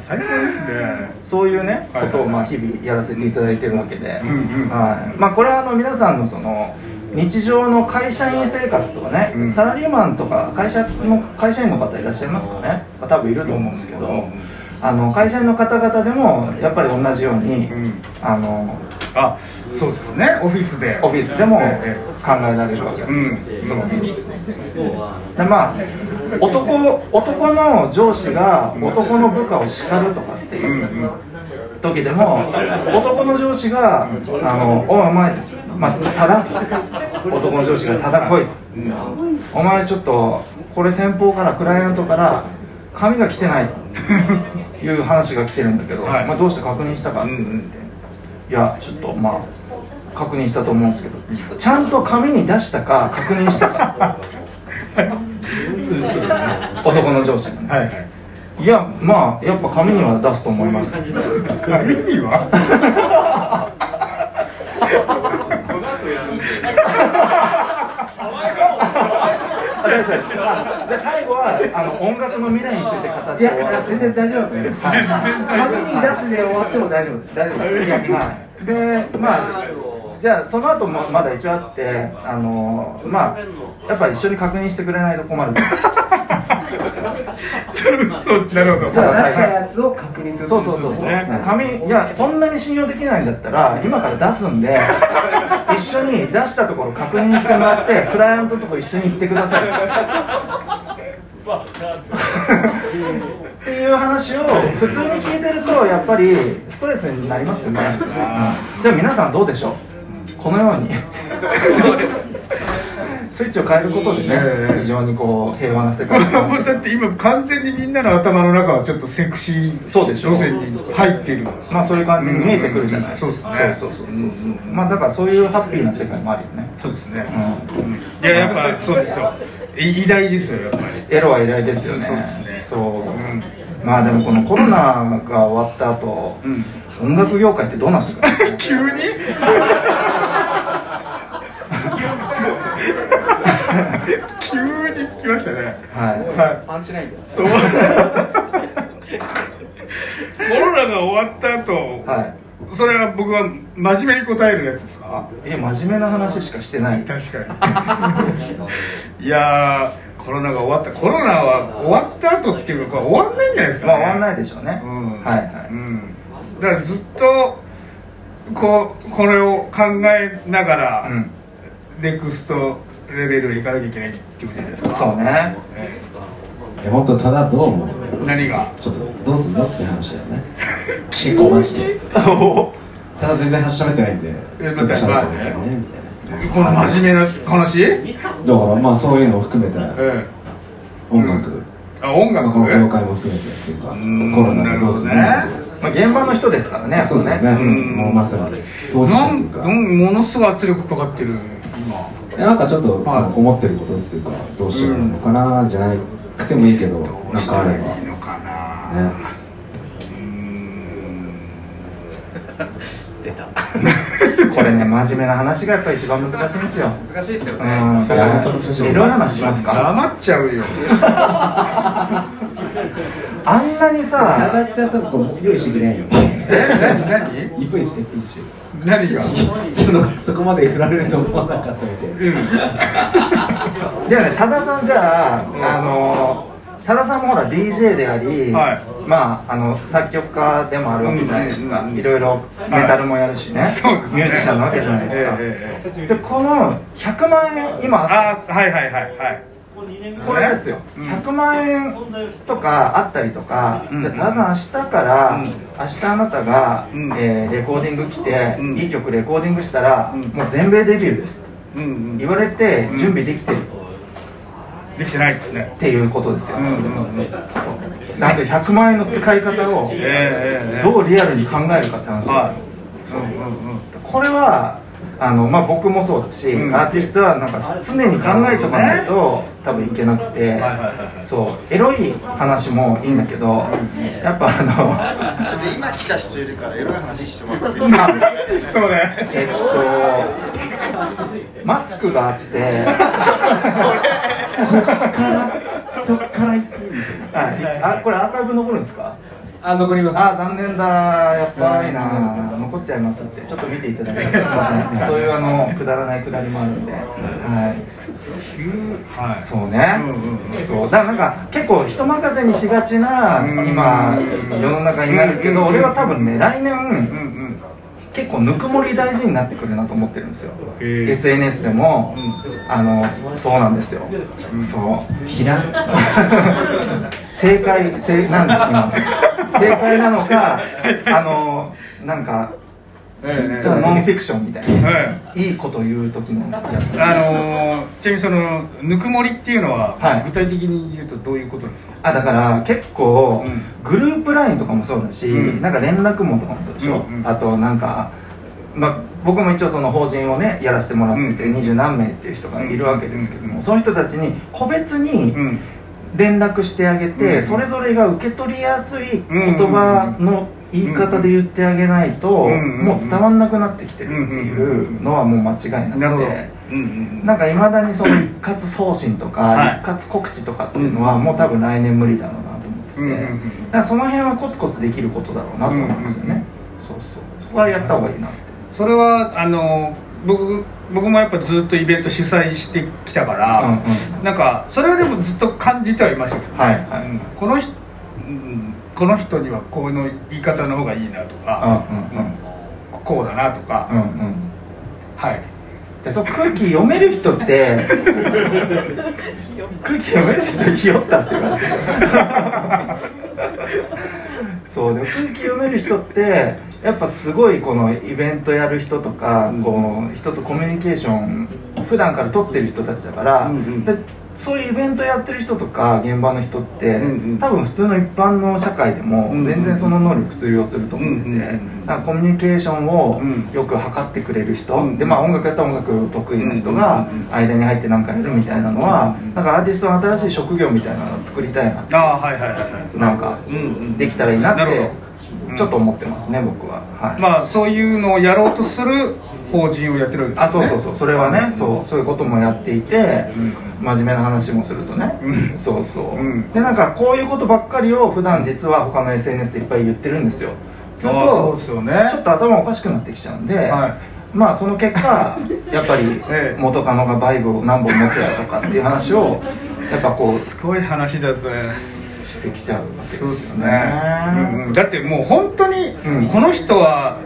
Speaker 2: 最高ですね。
Speaker 1: そういうね
Speaker 2: はい
Speaker 1: ことをまあ日々やらせていただいてるわけで、はい。まあ、これはあの皆さんのその日常の会社員生活とかね、
Speaker 2: うん。
Speaker 1: サラリーマンとか会社の会社員の方いらっしゃいますかね、まあ、多分いると思うんですけど、あの会社員の方々でもやっぱり同じように、
Speaker 2: うん。
Speaker 1: あの
Speaker 2: あそうですね。オフィスで。
Speaker 1: オフィスでも
Speaker 2: え
Speaker 1: 考えられるわけです。よ、
Speaker 2: うん
Speaker 1: そう。でまあ男男の上司が男の部下を叱るとかっていううん時でも男の上司が「あのお前、まあ、ただ男の上司が「ただ来い」お前ちょっとこれ先方からクライアントから紙が来てないという話が来てるんだけど、
Speaker 2: はい。
Speaker 1: まあ、どうして確認したかって言って、いやちょっとまあ確認したと思うんですけどちゃんと紙に出したか確認したか。男の上司がね。
Speaker 2: はいはい。
Speaker 1: いやまあやっぱ紙には出すと思います。
Speaker 2: 紙には？
Speaker 1: じゃあ最後はあの音楽の未来について語って
Speaker 4: いやいや全然大丈夫だと思います紙に出すで終わっても大丈夫です
Speaker 1: 大丈夫です。はい。で、まあ、じゃあその後もまだ一応あって、あのまあやっぱり一緒に確認してくれないと困る。
Speaker 2: そうなるほど
Speaker 1: ただ
Speaker 4: 出したやつを確認する
Speaker 1: そうそうそうそう
Speaker 2: ね。
Speaker 1: 紙いやそんなに信用できないんだったら今から出すんで 一緒に出したところ確認してもらってクライアントとこ一緒に行ってください。っていう話を普通に聞いてるとやっぱりストレスになりますよね。でも皆さんどうでしょう？このように。スイッチを変えることでね
Speaker 2: ええ
Speaker 1: 非常にこう平和な世界
Speaker 2: だって今完全にみんなの頭の中はちょっとセクシー
Speaker 1: そうでしょ。
Speaker 2: 路線に入ってる。
Speaker 1: まあそういう感じに見えてくるじゃない、
Speaker 2: うんそうですね。
Speaker 1: そうそうそうそうまあだからそういうハッピーな世界もあるよね。
Speaker 2: そうですね、
Speaker 1: う
Speaker 2: うん。いややっぱそうですよ偉大ですよやっぱり。
Speaker 1: エロは偉大ですよね。
Speaker 2: そうですね。
Speaker 1: そう。
Speaker 2: うん
Speaker 1: まあでもこのコロナが終わった後、
Speaker 2: うん。
Speaker 1: 音楽業界ってどうなってくる
Speaker 2: 急に？急に来ましたね。
Speaker 1: はい。
Speaker 2: はい。
Speaker 4: パンチラインです
Speaker 2: そう。コロナが終わった後、
Speaker 1: は
Speaker 2: それは僕は真面目に答えるやつですか？
Speaker 1: いえ真面目な話しかしてない。
Speaker 2: 確かに。いやーコロナが終わった。コロナは終わった後っていうか終わんないんじゃないですか、ね、
Speaker 1: まあ終わんないでしょうね、
Speaker 2: うん。
Speaker 1: はいはい、
Speaker 2: うん、だからずっとこうこれを考えながら、
Speaker 1: うん。
Speaker 2: ネクストレベルに行かなきゃいけないっていうことじゃないですか。
Speaker 1: そうね。
Speaker 2: え
Speaker 5: え本当ただどう思う
Speaker 2: 何が？
Speaker 5: ちょっとどうすんのって話だよね。結構マジで
Speaker 1: お。
Speaker 5: ただ全然喋ってないんで
Speaker 2: え
Speaker 5: ちょっと喋っただけねみたいな。
Speaker 2: この真面目な話？え
Speaker 5: だからまあそういうのを含めた
Speaker 2: え
Speaker 5: 音楽、
Speaker 2: あ音楽？
Speaker 5: まあこの業界も含めてっていうかコ
Speaker 2: ん
Speaker 5: ロナでどうすんの
Speaker 1: まあ、現場の人ですからね
Speaker 5: そうですよね、もうまさに当事者
Speaker 2: なん
Speaker 5: というか。
Speaker 2: ものすごい圧力かかってる今。
Speaker 5: えなんかちょっと、
Speaker 2: はい。
Speaker 5: その思ってることっていうかどうしようのかな、じゃなくてもいいけどなんかあれば。
Speaker 2: いいのかな、
Speaker 5: ね。
Speaker 2: うーん
Speaker 1: これね真面目な話がやっぱり一番難しいんですよ。
Speaker 3: 難しいですよね。
Speaker 1: うん。エロい話しますか？
Speaker 2: 黙っちゃうよ。
Speaker 1: あんなに
Speaker 5: た
Speaker 1: さ
Speaker 5: だっちゃったとこ用意してくれないよ。
Speaker 2: え何？何？
Speaker 5: 用意し
Speaker 2: 何が？
Speaker 5: そのそこまで振られると思わなかったみたいな。
Speaker 2: うん。
Speaker 1: でもね多田さんじゃあ、あの多田さんもほら DJ であり、
Speaker 2: はい。
Speaker 1: まああの作曲家でもあるわけじゃないですか、
Speaker 2: うん
Speaker 1: いろい。ろメタルもやるしね、
Speaker 2: そうですね。
Speaker 1: ミュージシャンなわけじゃないですか、でこの100万円今
Speaker 2: あはいはいはいはい。
Speaker 1: これですよ、
Speaker 2: うん。
Speaker 1: 100万円とかあったりとか、
Speaker 2: うん。
Speaker 1: じゃあ多田さん明日から、
Speaker 2: うん。
Speaker 1: 明日あなたが、
Speaker 2: うん。
Speaker 1: えーレコーディング来て、
Speaker 2: うん。
Speaker 1: いい曲レコーディングしたら、
Speaker 2: うん。
Speaker 1: もう全米デビューです。
Speaker 2: うんうん。
Speaker 1: 言われて準備できてる
Speaker 2: できてないですね。
Speaker 1: っていうことですよ、
Speaker 2: うんうんうん。
Speaker 1: なんで100万円の使い方をどうリアルに考えるかって話ですよ、
Speaker 2: はい。うんうんうん。
Speaker 1: これはあの、まあ、僕もそうだし、
Speaker 2: うん。
Speaker 1: アーティストはなんか常に考えておかないと多分いけなくて、
Speaker 2: はいはいはい
Speaker 1: そう。エロい話もいいんだけどやっぱあの
Speaker 6: ちょっと今来た人いるからエロい話してもらっていいですか？
Speaker 2: そうね。
Speaker 1: えっとマスクがあって
Speaker 5: そっから行く
Speaker 1: はい。あこれアーカイブ残るんですか？
Speaker 5: あ残ります。
Speaker 1: あ残念だやっぱりな残っちゃいますって。ちょっと見ていただいて。すみませんそういうあのくだらないくだりもあるんで。はい。
Speaker 2: はい。
Speaker 1: そうね、
Speaker 2: うんうんうん。
Speaker 1: そう。だからなんか結構人任せにしがちな
Speaker 2: うん。
Speaker 1: 今世の中になるけど
Speaker 2: うん
Speaker 1: 俺は多分ね来年
Speaker 2: うんうん
Speaker 1: 結構ぬくもり大事になってくるなと思ってるんですよ。SNS でも、
Speaker 2: う
Speaker 1: あのそうなんですよ、そう。
Speaker 5: 知らん。
Speaker 1: 正解正なんだ今の。正解なのかあのなんか
Speaker 2: ええ
Speaker 1: 実はノンフィクションみたいな、
Speaker 2: はい。
Speaker 1: いいこと言う時のやつ
Speaker 2: あのー、ちなみにそのぬくもりっていうのは、
Speaker 1: はい。
Speaker 2: 具体的に言うとどういうことですか？
Speaker 1: あだから結構、
Speaker 2: うん。
Speaker 1: グループ LINE とかもそうだし、
Speaker 2: うん。
Speaker 1: なんか連絡網とかもそうでしょ、
Speaker 2: う
Speaker 1: あとなんか、まあ、僕も一応その法人をねやらせてもらってて
Speaker 2: うん。
Speaker 1: 二十、何名っていう人がいるわけですけども、
Speaker 2: うん。
Speaker 1: その人たちに個別に
Speaker 2: うん。
Speaker 1: 連絡してあげて、
Speaker 2: うん。
Speaker 1: それぞれが受け取りやすい言葉の言い方で言ってあげないと、
Speaker 2: うん
Speaker 1: もう伝わんなくなってきてるっていうのはもう間違いなくて。
Speaker 2: うんうん
Speaker 1: なんかいまだにその 一括送信とか、
Speaker 2: はい。
Speaker 1: 一括告知とかっていうのはもう多分来年無理だろうなと思ってて、
Speaker 2: うんうんうん
Speaker 1: だからその辺はコツコツできることだろうなと思うんですよね、そうそう。そこはやった方がいいなって。
Speaker 2: それはあの僕僕もやっぱずっとイベント主催してきたから、
Speaker 1: うんうん。
Speaker 2: なんかそれはでもずっと感じてはいましたけど、
Speaker 1: はいはい。
Speaker 2: うん。この人、うん、この人にはこの言い方の方がいいなとか、
Speaker 1: うんうんうん。
Speaker 2: こうだなとか、
Speaker 1: うんうん。
Speaker 2: はい。
Speaker 1: でそう空気読める人って 空気読める人ひよったって言われてそうでも空気読める人ってやっぱすごいこのイベントやる人とか、こう人とコミュニケーション普段から取ってる人たちだから、
Speaker 2: うんうん。
Speaker 1: でそういうイベントやってる人とか現場の人って、
Speaker 2: うんうん。
Speaker 1: 多分普通の一般の社会でも
Speaker 2: うんうん
Speaker 1: 全然その能力通用すると思ってて、
Speaker 2: うんうんうん
Speaker 1: なんかコミュニケーションを
Speaker 2: うん
Speaker 1: よく測ってくれる人、
Speaker 2: うん
Speaker 1: でまあ音楽やったら音楽得意な人が
Speaker 2: うんうんうん
Speaker 1: 間に入って何かやるみたいなのは、
Speaker 2: うんうん
Speaker 1: なんかアーティストの新しい職業みたいなのを作りたいなって
Speaker 2: ああはいはいはいはい。
Speaker 1: なんか
Speaker 2: うんうん
Speaker 1: できたらいいなってちょっと思ってますね僕は、はい。
Speaker 2: まあそういうのをやろうとする法人をやってるわけです、ね、
Speaker 1: あそうそうそう。それはねそうそういうこともやっていて、
Speaker 2: うん。
Speaker 1: 真面目な話もするとね、
Speaker 2: うん。
Speaker 1: そうそう、
Speaker 2: うん。
Speaker 1: でなんかこういうことばっかりを普段実は他の SNS でいっぱい言ってるんですよ。する
Speaker 2: あそう
Speaker 1: と
Speaker 2: ですよね。
Speaker 1: ちょっと頭おかしくなってきちゃうんで、
Speaker 2: はい。
Speaker 1: まあその結果 やっぱり
Speaker 2: ええ。
Speaker 1: 元カノがバイブを何本持ってたとかっていう話をやっぱこう
Speaker 2: すごい話だそれ
Speaker 1: してきちゃうわけ
Speaker 2: です
Speaker 1: よね。
Speaker 2: ね、うんうん。だってもう本当に
Speaker 1: うん。
Speaker 2: この人は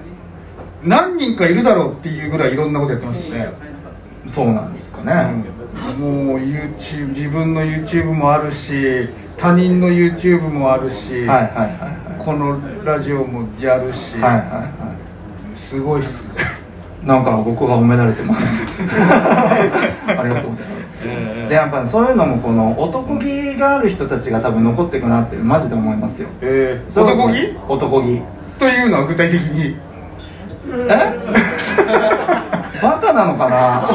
Speaker 2: 何人かいるだろうっていうぐらいいろんなことやってますよね、
Speaker 1: そうなんですかね、
Speaker 2: もう YouTube 自分の YouTube もあるし他人の YouTube もあるし、
Speaker 1: はいはいはいはい。
Speaker 2: このラジオもやるし、
Speaker 1: はいはいは
Speaker 2: すごいっす
Speaker 1: い なんか僕が褒められてます。ありがとうございます。でやっぱりそういうのもこの男気がある人たちが多分残っていくなってマジで思いますよ。
Speaker 2: えー、男気？
Speaker 1: 男気。
Speaker 2: というのは具体的に？
Speaker 1: え？バカなのかな？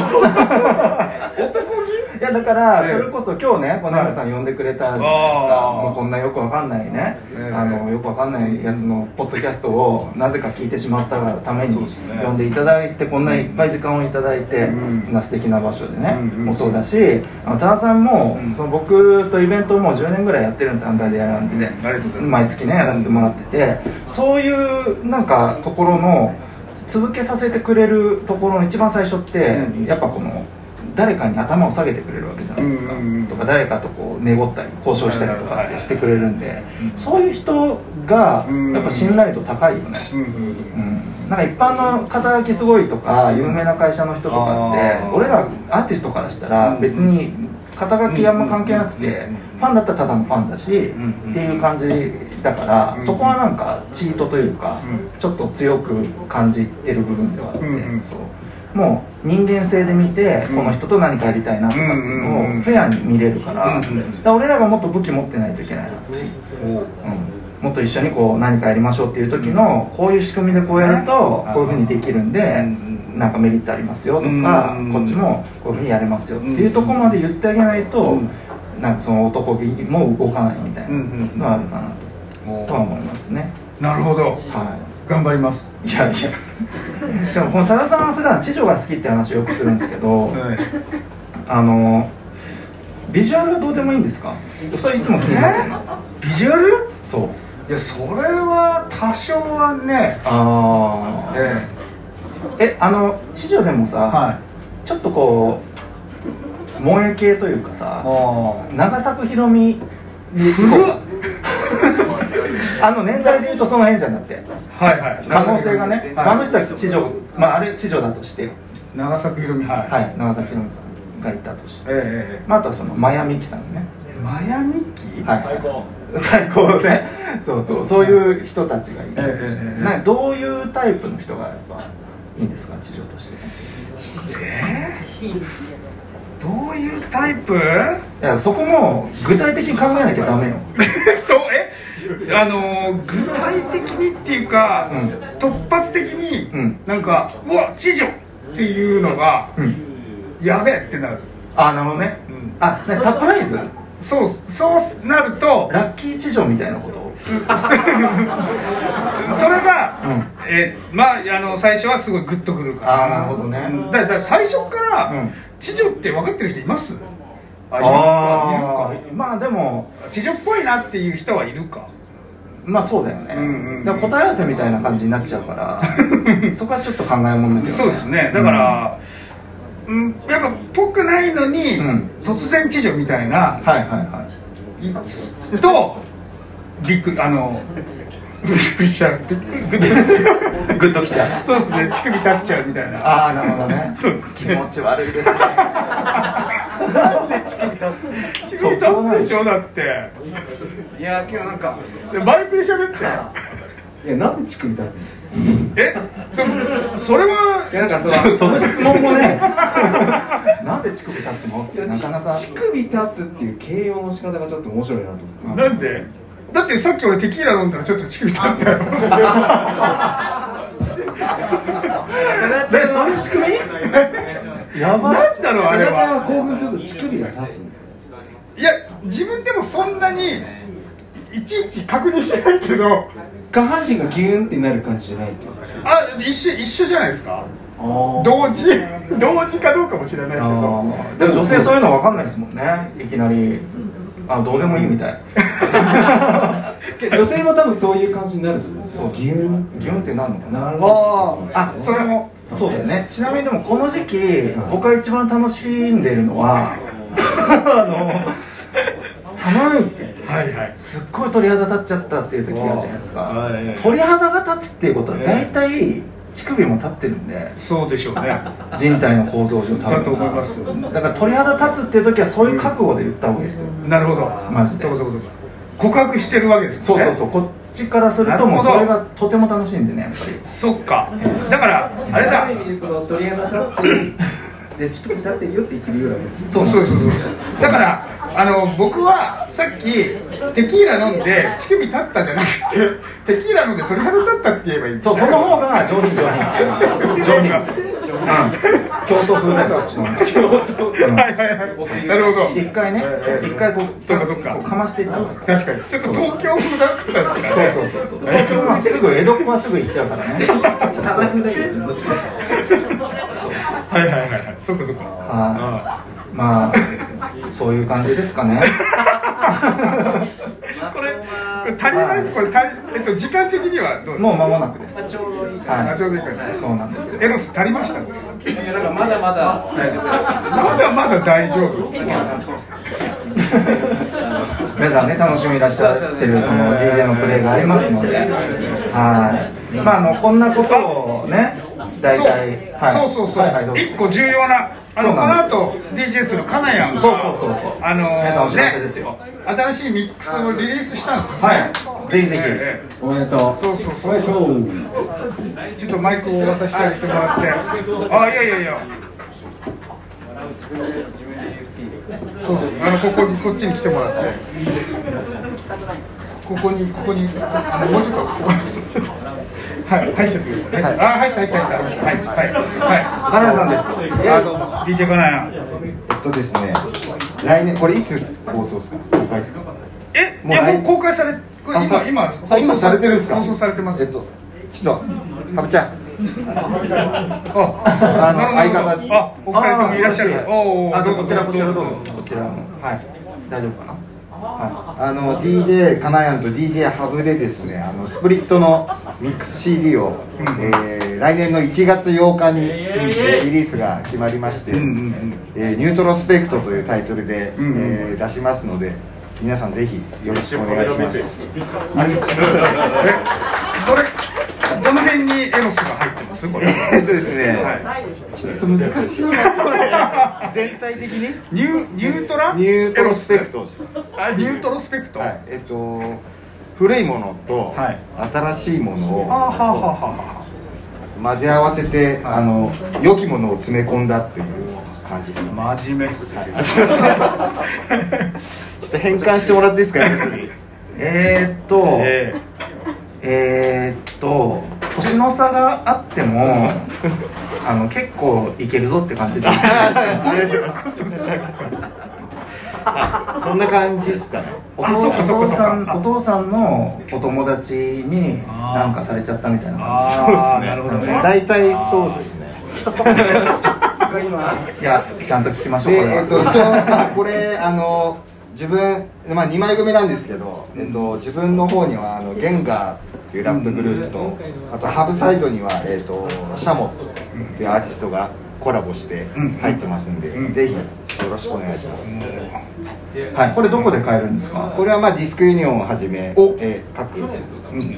Speaker 2: 男
Speaker 1: いやだから
Speaker 2: ええ。
Speaker 1: それこそ今日ねこの山さん呼んでくれたじゃないですか。もうこんなよくわかんないね。
Speaker 2: ええ。
Speaker 1: あのよくわかんないやつのポッドキャストをなぜか聞いてしまったがために呼んでいただいてこんないっぱい時間をいただいて
Speaker 2: うん。
Speaker 1: こんな素敵な場所でねもそうだしあの多田さんも
Speaker 2: うん。
Speaker 1: その僕とイベントをもう10年ぐらいやってるんですアンダーデアランドで
Speaker 2: ありがとうございます。
Speaker 1: 毎月ねやらせてもらっててそういうなんかところの続けさせてくれるところの一番最初って
Speaker 2: うん。
Speaker 1: やっぱこの誰かに頭を下げてくれるわけじゃないですか、とか誰かとこう寝ごったり交渉したりとかってしてくれるんで、
Speaker 2: うん。
Speaker 1: そういう人がやっぱ信頼度高いよね、
Speaker 2: うん
Speaker 1: なんか一般の肩書きすごいとか有名な会社の人とかって俺らアーティストからしたら別に肩書きあんま関係なくてァンだったらただのファンだし
Speaker 2: ん
Speaker 1: っていう感じだから
Speaker 2: うん
Speaker 1: そこはなんかチートというか
Speaker 2: うん。
Speaker 1: ちょっと強く感じてる部分ではあって
Speaker 2: うんうん。
Speaker 1: そう。もう人間性で見て
Speaker 2: うん。
Speaker 1: この人と何かやりたいなとかっていうの
Speaker 2: うんうんうん
Speaker 1: をフェアに見れるからら俺らがもっと武器持ってないといけないなってもっと一緒にこう何かやりましょうっていう時のこういう仕組みでこうやるとこういうふうにできるんでなんかメリットありますよとか
Speaker 2: うん
Speaker 1: こっちもこういうふうにやれますよっていうところまで言ってあげないとなんかその男気も動かないみたいなのはあるかなととは思いますね。
Speaker 2: なるほど。
Speaker 1: は
Speaker 2: 頑張ります。
Speaker 1: いいやいや。でもこの多田さんは普段知女が好きって話をよくするんですけど
Speaker 2: はい。
Speaker 1: あのビジュアルはどうでもいいんですか？それいつも気になってるの。
Speaker 2: ビジュアル？
Speaker 1: そう。
Speaker 2: いやそれは多少はね。
Speaker 1: ああ
Speaker 2: え
Speaker 1: え。あの知女でもさ、
Speaker 2: えはい。
Speaker 1: ちょっとこう萌え系というかさ
Speaker 2: あ
Speaker 1: 長作ひろみに行こうかあの年代でいうとその辺じゃなくて
Speaker 2: はいはい。
Speaker 1: 可能性がね、まあ、あの人は知女まああれ知女だとして。
Speaker 2: 長崎ひろみ。はい。
Speaker 1: はい長崎ひろみさんがいたとして、
Speaker 2: ええ
Speaker 1: まあ、あとはそのマヤミキさんね。
Speaker 2: マヤミキ？
Speaker 1: はい。最高。最高ね。そうそう。そういう人たちがいて、
Speaker 2: え
Speaker 1: どういうタイプの人がやっぱいいんですか？知女として
Speaker 2: どういうタイプ？
Speaker 1: いやそこも具体的に考えなきゃダメよ。
Speaker 2: そうえ？あのー具体的にっていうか、
Speaker 1: うん。
Speaker 2: 突発的に、
Speaker 1: うん。
Speaker 2: なんかうわ知女っていうのが、
Speaker 1: うん。
Speaker 2: やべえってなる。
Speaker 1: あなるほどね、
Speaker 2: うん。
Speaker 1: あねサプライズ？
Speaker 2: そうそうなると
Speaker 1: ラッキー知女みたいなこと？
Speaker 2: それが、
Speaker 1: うん。
Speaker 2: えーまああの最初はすごいグッとくるから。
Speaker 1: あーなるほどね。
Speaker 2: うん。だだから最初から、
Speaker 1: うん。
Speaker 2: 知女って分かってる人います？あいる
Speaker 1: あ
Speaker 2: かいる
Speaker 1: あまあでも
Speaker 2: か知女っぽいなっていう人はいるか？
Speaker 1: まあそうだよね、
Speaker 2: うんうん
Speaker 1: 答え合わせみたいな感じになっちゃうから そこはちょっと考えもんだけど、
Speaker 2: そうですね。だから、うん、やっぱぽくないのに、
Speaker 1: うん。
Speaker 2: 突然知女みたいな、
Speaker 1: はいはいはい
Speaker 2: とびっくりあのびっくりしちゃう。びっくりグッと
Speaker 1: グッときちゃう。
Speaker 2: そうですね乳首立っちゃうみたいな。
Speaker 1: ああなるほどね。
Speaker 2: そうですね。
Speaker 1: 気持ち悪いですね。なんで乳首立つ
Speaker 2: 乳首立つでしょ？だって。
Speaker 1: いや今日なんか
Speaker 2: でバイクで喋って。
Speaker 5: いやなんで乳首立つの？
Speaker 2: えそそれはい
Speaker 5: やなんかその
Speaker 1: その質問もね。なんで乳首立つの？ってなかなか。
Speaker 5: 乳首立つっていう形容の仕方がちょっと面白いなと思って。
Speaker 2: なんで？だってさっき俺テキーラ飲んだらちょっと乳首立ったよ。
Speaker 1: でそういう仕組み？やばい。
Speaker 2: なんだろうあれ
Speaker 5: は。
Speaker 2: は
Speaker 5: 興奮すると乳首が立つの
Speaker 2: いや自分でもそんなにいちいち確認してないけど。
Speaker 5: 下半身がギューンってなる感じじゃない
Speaker 2: あ一緒一緒じゃないですか。
Speaker 5: あ
Speaker 2: 同時同時かどうかもしれないけど。
Speaker 1: でも女性そういうの分かんないですもんね。いきなりあどうでもいいみたい。
Speaker 5: 女性も多分そういう感じになると思うんですよ。ギューン
Speaker 1: ギュンってなるのかな？
Speaker 5: なるほど。
Speaker 2: ああそれも。
Speaker 1: そう。だよね。ちなみにでもこの時期僕が一番楽しんでるのは あの寒いって。言って
Speaker 2: はいはい。
Speaker 1: すっごい鳥肌立っちゃったっていう時あるじゃないですか。
Speaker 2: はい
Speaker 1: 鳥肌が立つっていうことは大体乳首も立ってるんで
Speaker 2: そうでしょうね。
Speaker 1: 人体の構造上多分。
Speaker 2: だと思います
Speaker 1: だから鳥肌立つっていう時はそういう覚悟で言った方がいいですよ。
Speaker 2: なるほど。
Speaker 1: マジで。
Speaker 2: そうかそうかそうか。告白してるわけですね。
Speaker 1: うんそうそう。こっちからするともうそれがとても楽しいんでねやっぱり。
Speaker 2: そっか。だからあれだ。
Speaker 5: ある意味その鳥肌立ってるで乳首立ってるよって言ってるようなもんです
Speaker 1: そう
Speaker 2: そうそうそう。だからあの僕はさっきテキーラ飲んで乳首立ったじゃなくて テキーラ飲んで鳥肌立ったって言えばいい
Speaker 1: そうその方が上品上品。上品。うん京都風なやつ。京都
Speaker 2: はいはい。はいなるほど。
Speaker 1: 一回ね
Speaker 2: ええ
Speaker 1: 一回こう
Speaker 2: そっかそっか。
Speaker 1: こうかましていった
Speaker 2: 確かに。ちょっと東京風だったですか
Speaker 1: そうそうそうそう。東京はすぐ江戸っ子はすぐ行っちゃうからね。
Speaker 5: 肌風だけどねどっちか
Speaker 2: はいはいはいはい。そっかそっか。
Speaker 1: はいまあそういう感じですかね。
Speaker 2: これこれ足りないこれ足りえっと時間的にはどう
Speaker 1: もう間もなくです。
Speaker 3: ちょうどいい
Speaker 1: はい。
Speaker 2: あちょうどいいかな。
Speaker 1: そうなんですよ。
Speaker 2: エロス足りました？
Speaker 3: いやなんかまだまだ。大丈夫
Speaker 2: まだまだ大丈夫。
Speaker 1: 皆さんね楽しみにいらっしゃってるその DJ のプレイがありますので。はいまああのこんなことをね大
Speaker 2: そう。
Speaker 1: 体はい。
Speaker 2: そうそうそう、
Speaker 1: はいはい
Speaker 2: 一個重要なあの
Speaker 1: そう
Speaker 2: この後 DJ するカナヤンが
Speaker 1: そうそうそうそう。
Speaker 2: あの
Speaker 1: 皆さんお知らせですよ。
Speaker 2: ね、新しいミックスをリリースしたんですよ。ね
Speaker 1: はい。ぜひぜひ。
Speaker 2: ええ。
Speaker 5: おめでとう。
Speaker 2: そうそうそうちょっとマイクを渡してあげてもらって。あいやいやいや。そうそう。あのここにこっちに来てもらってここにここにあのもうちょっとここちょっとはい入っちゃってください、あ入った入った入ったはいはいはい。
Speaker 1: カナヤさんです
Speaker 6: あどうも
Speaker 2: DJ かなや
Speaker 6: えっとですね来年これいつ放送ですか公開ですか？
Speaker 2: えい
Speaker 6: もう来
Speaker 2: やもう公開されこれ今今
Speaker 6: あ今されてるんですか？
Speaker 2: 放送されてます。
Speaker 6: えっとちょっとハブちゃん。
Speaker 2: あ
Speaker 6: あの相方です。
Speaker 2: あお二人ともいらっしゃる。
Speaker 1: あどうぞこちらこちらどうぞ。こちらのはい。大丈夫かな？は
Speaker 6: あの DJ カナヤンと DJ ハブでですね。あのスプリットのミックス CD を、えー来年の1月8日に、えーリリースが決まりまして、えーニュートロスペクトというタイトルで、えー出しますので皆さんぜひよろしくお願いします
Speaker 2: どの辺にエロスが入ってます。これ
Speaker 6: えっとですね、
Speaker 2: はい。
Speaker 6: ちょっと難しいなこれ全体的に？
Speaker 2: ニューニュートラ？
Speaker 6: ニュートロスペクト。
Speaker 2: あニュートロスペクト、
Speaker 6: はい。えっと古いものと
Speaker 2: はい。
Speaker 6: 新しいものを
Speaker 2: あはあはあはあは。
Speaker 6: 混ぜ合わせてあの良きものを詰め込んだという感じですね。
Speaker 2: あ真面目
Speaker 6: ちょっと変換してもらっていいですか
Speaker 1: えー、っと。
Speaker 2: え
Speaker 1: えー、っと年の差があっても あの結構いけるぞって感じで。
Speaker 6: 失礼します。あそんな感じですかね。
Speaker 1: お父さんお父さんのお友達になんかされちゃったみたいな。
Speaker 6: そうですね。
Speaker 2: なるほどね。
Speaker 6: 大体そうですね。
Speaker 1: じいやちゃんと聞きましょう
Speaker 6: で
Speaker 1: これは。
Speaker 6: えっと一応まあこれあの自分まあ2枚組なんですけど、えっと、自分の方にはあのゲンガーっていうラップグループとあとハブサイドにはえっとシャモっていうアーティストがコラボして入ってますんで、
Speaker 2: うん
Speaker 6: ぜひよろしくお願いします、
Speaker 1: はい。これどこで買えるんですか？
Speaker 6: これはまあディスクユニオンをはじめ
Speaker 1: お。
Speaker 6: えー各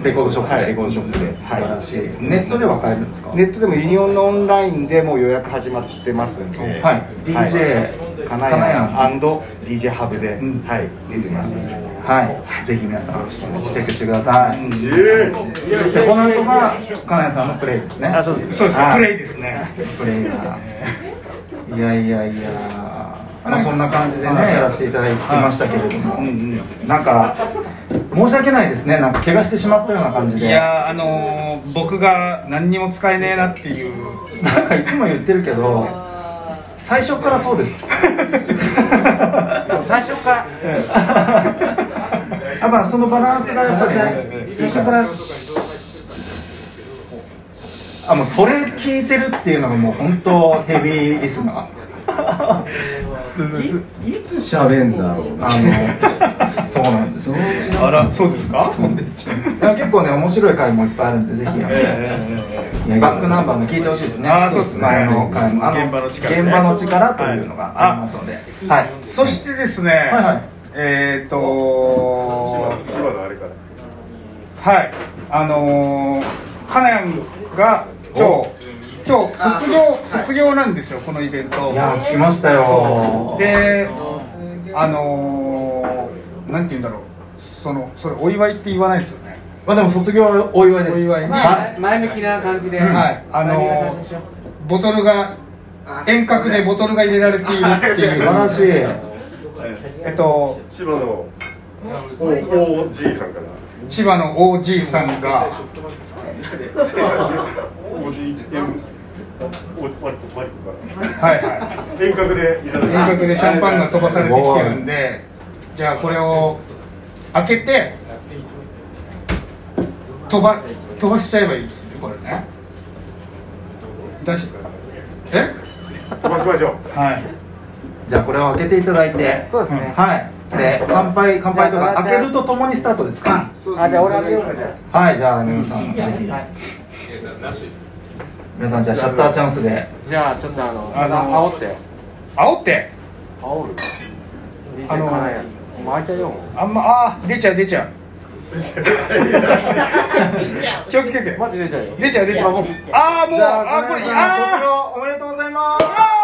Speaker 1: レコードショップで。
Speaker 6: はいレコードショップで。
Speaker 1: 素晴らしい。ネットでは買えるんですか？
Speaker 6: ネットでもユニオンのオンラインでもう予約始まってますんで、
Speaker 1: はい。DJ
Speaker 6: カナヤン &DJ ハブで、
Speaker 1: ん。
Speaker 6: はい。出てます
Speaker 1: はい。ぜひ皆さんチェックしてください、そしてこの後が金谷さんのプレイですね。
Speaker 6: あそうです。
Speaker 2: そうですね。
Speaker 1: はい。
Speaker 2: プレイですね。
Speaker 1: プレイがいやいやいや。まあそんな感じでねやらせていただきましたけれども、なんか申し訳ないですね。なんか怪我してしまったような感じ
Speaker 2: い
Speaker 1: で
Speaker 2: やーあのー、僕が何にも使えねえなっていう。
Speaker 1: なんかいつも言ってるけど最初からそうです。
Speaker 6: 最初から。
Speaker 1: やっぱそのバランスがやっぱり最初から。あもうそれ聞いてるっていうのがもう本当ヘビーリスナー
Speaker 5: いつ喋んだろう
Speaker 1: あのそうなんです。よ
Speaker 2: あらそうですか？
Speaker 1: 結構ね面白い回もいっぱいあるんでぜひ、バックナンバーも聞いてほしいですね。
Speaker 2: あーそうですね。
Speaker 1: 前の回も。あの
Speaker 2: 現場の力ね
Speaker 1: 現場の力というのがありますので。はい、
Speaker 2: そしてですね、
Speaker 1: はいはい。
Speaker 2: えっ、ー、とはい。あのー、カナヤンが今日今日卒業卒業なんですよこのイベント。
Speaker 1: いやー来ましたよ。
Speaker 2: であのー、なんて言うんだろう。そのそれお祝いって言わないですよね。
Speaker 1: まあでも卒業はお祝いです。
Speaker 2: お祝いね。
Speaker 1: は
Speaker 3: 前向きな感じで、
Speaker 2: はい。あのー、ボトルが遠隔でボトルが入れられているって
Speaker 1: い、
Speaker 2: いう
Speaker 1: 素晴らしい。
Speaker 2: えっと
Speaker 7: 千葉のおおじいさんから
Speaker 2: 千葉の OG さんが はいはい。
Speaker 7: ら遠隔でいただき
Speaker 2: 遠隔でシャンパンが飛ばされてきてるんでじゃあこれを開けて飛ば飛ばしちゃえばいいですよねこれね。出しえ？
Speaker 7: 飛ばしましょう。
Speaker 2: はい。
Speaker 1: じゃあこれを開けていただいて。
Speaker 3: そうですね。
Speaker 1: はい。で乾杯乾杯とか開けるとともにスタートですか？
Speaker 3: あじゃあ俺あげようかじゃ
Speaker 1: はいじゃあ皆さん。ぜひ皆さんじゃあシャッターチャンスで。
Speaker 3: あじゃあちょっとあの
Speaker 2: あの
Speaker 3: 煽って。
Speaker 2: 煽って？
Speaker 3: 煽る？
Speaker 2: あの
Speaker 3: 開いちゃうよ。
Speaker 2: あんまあー出ちゃう出ちゃう。気をつけて。
Speaker 3: マジ出ちゃうよ。
Speaker 2: 出ちゃう出ちゃう。ああもう
Speaker 1: あ
Speaker 2: これああー。おめでとうございます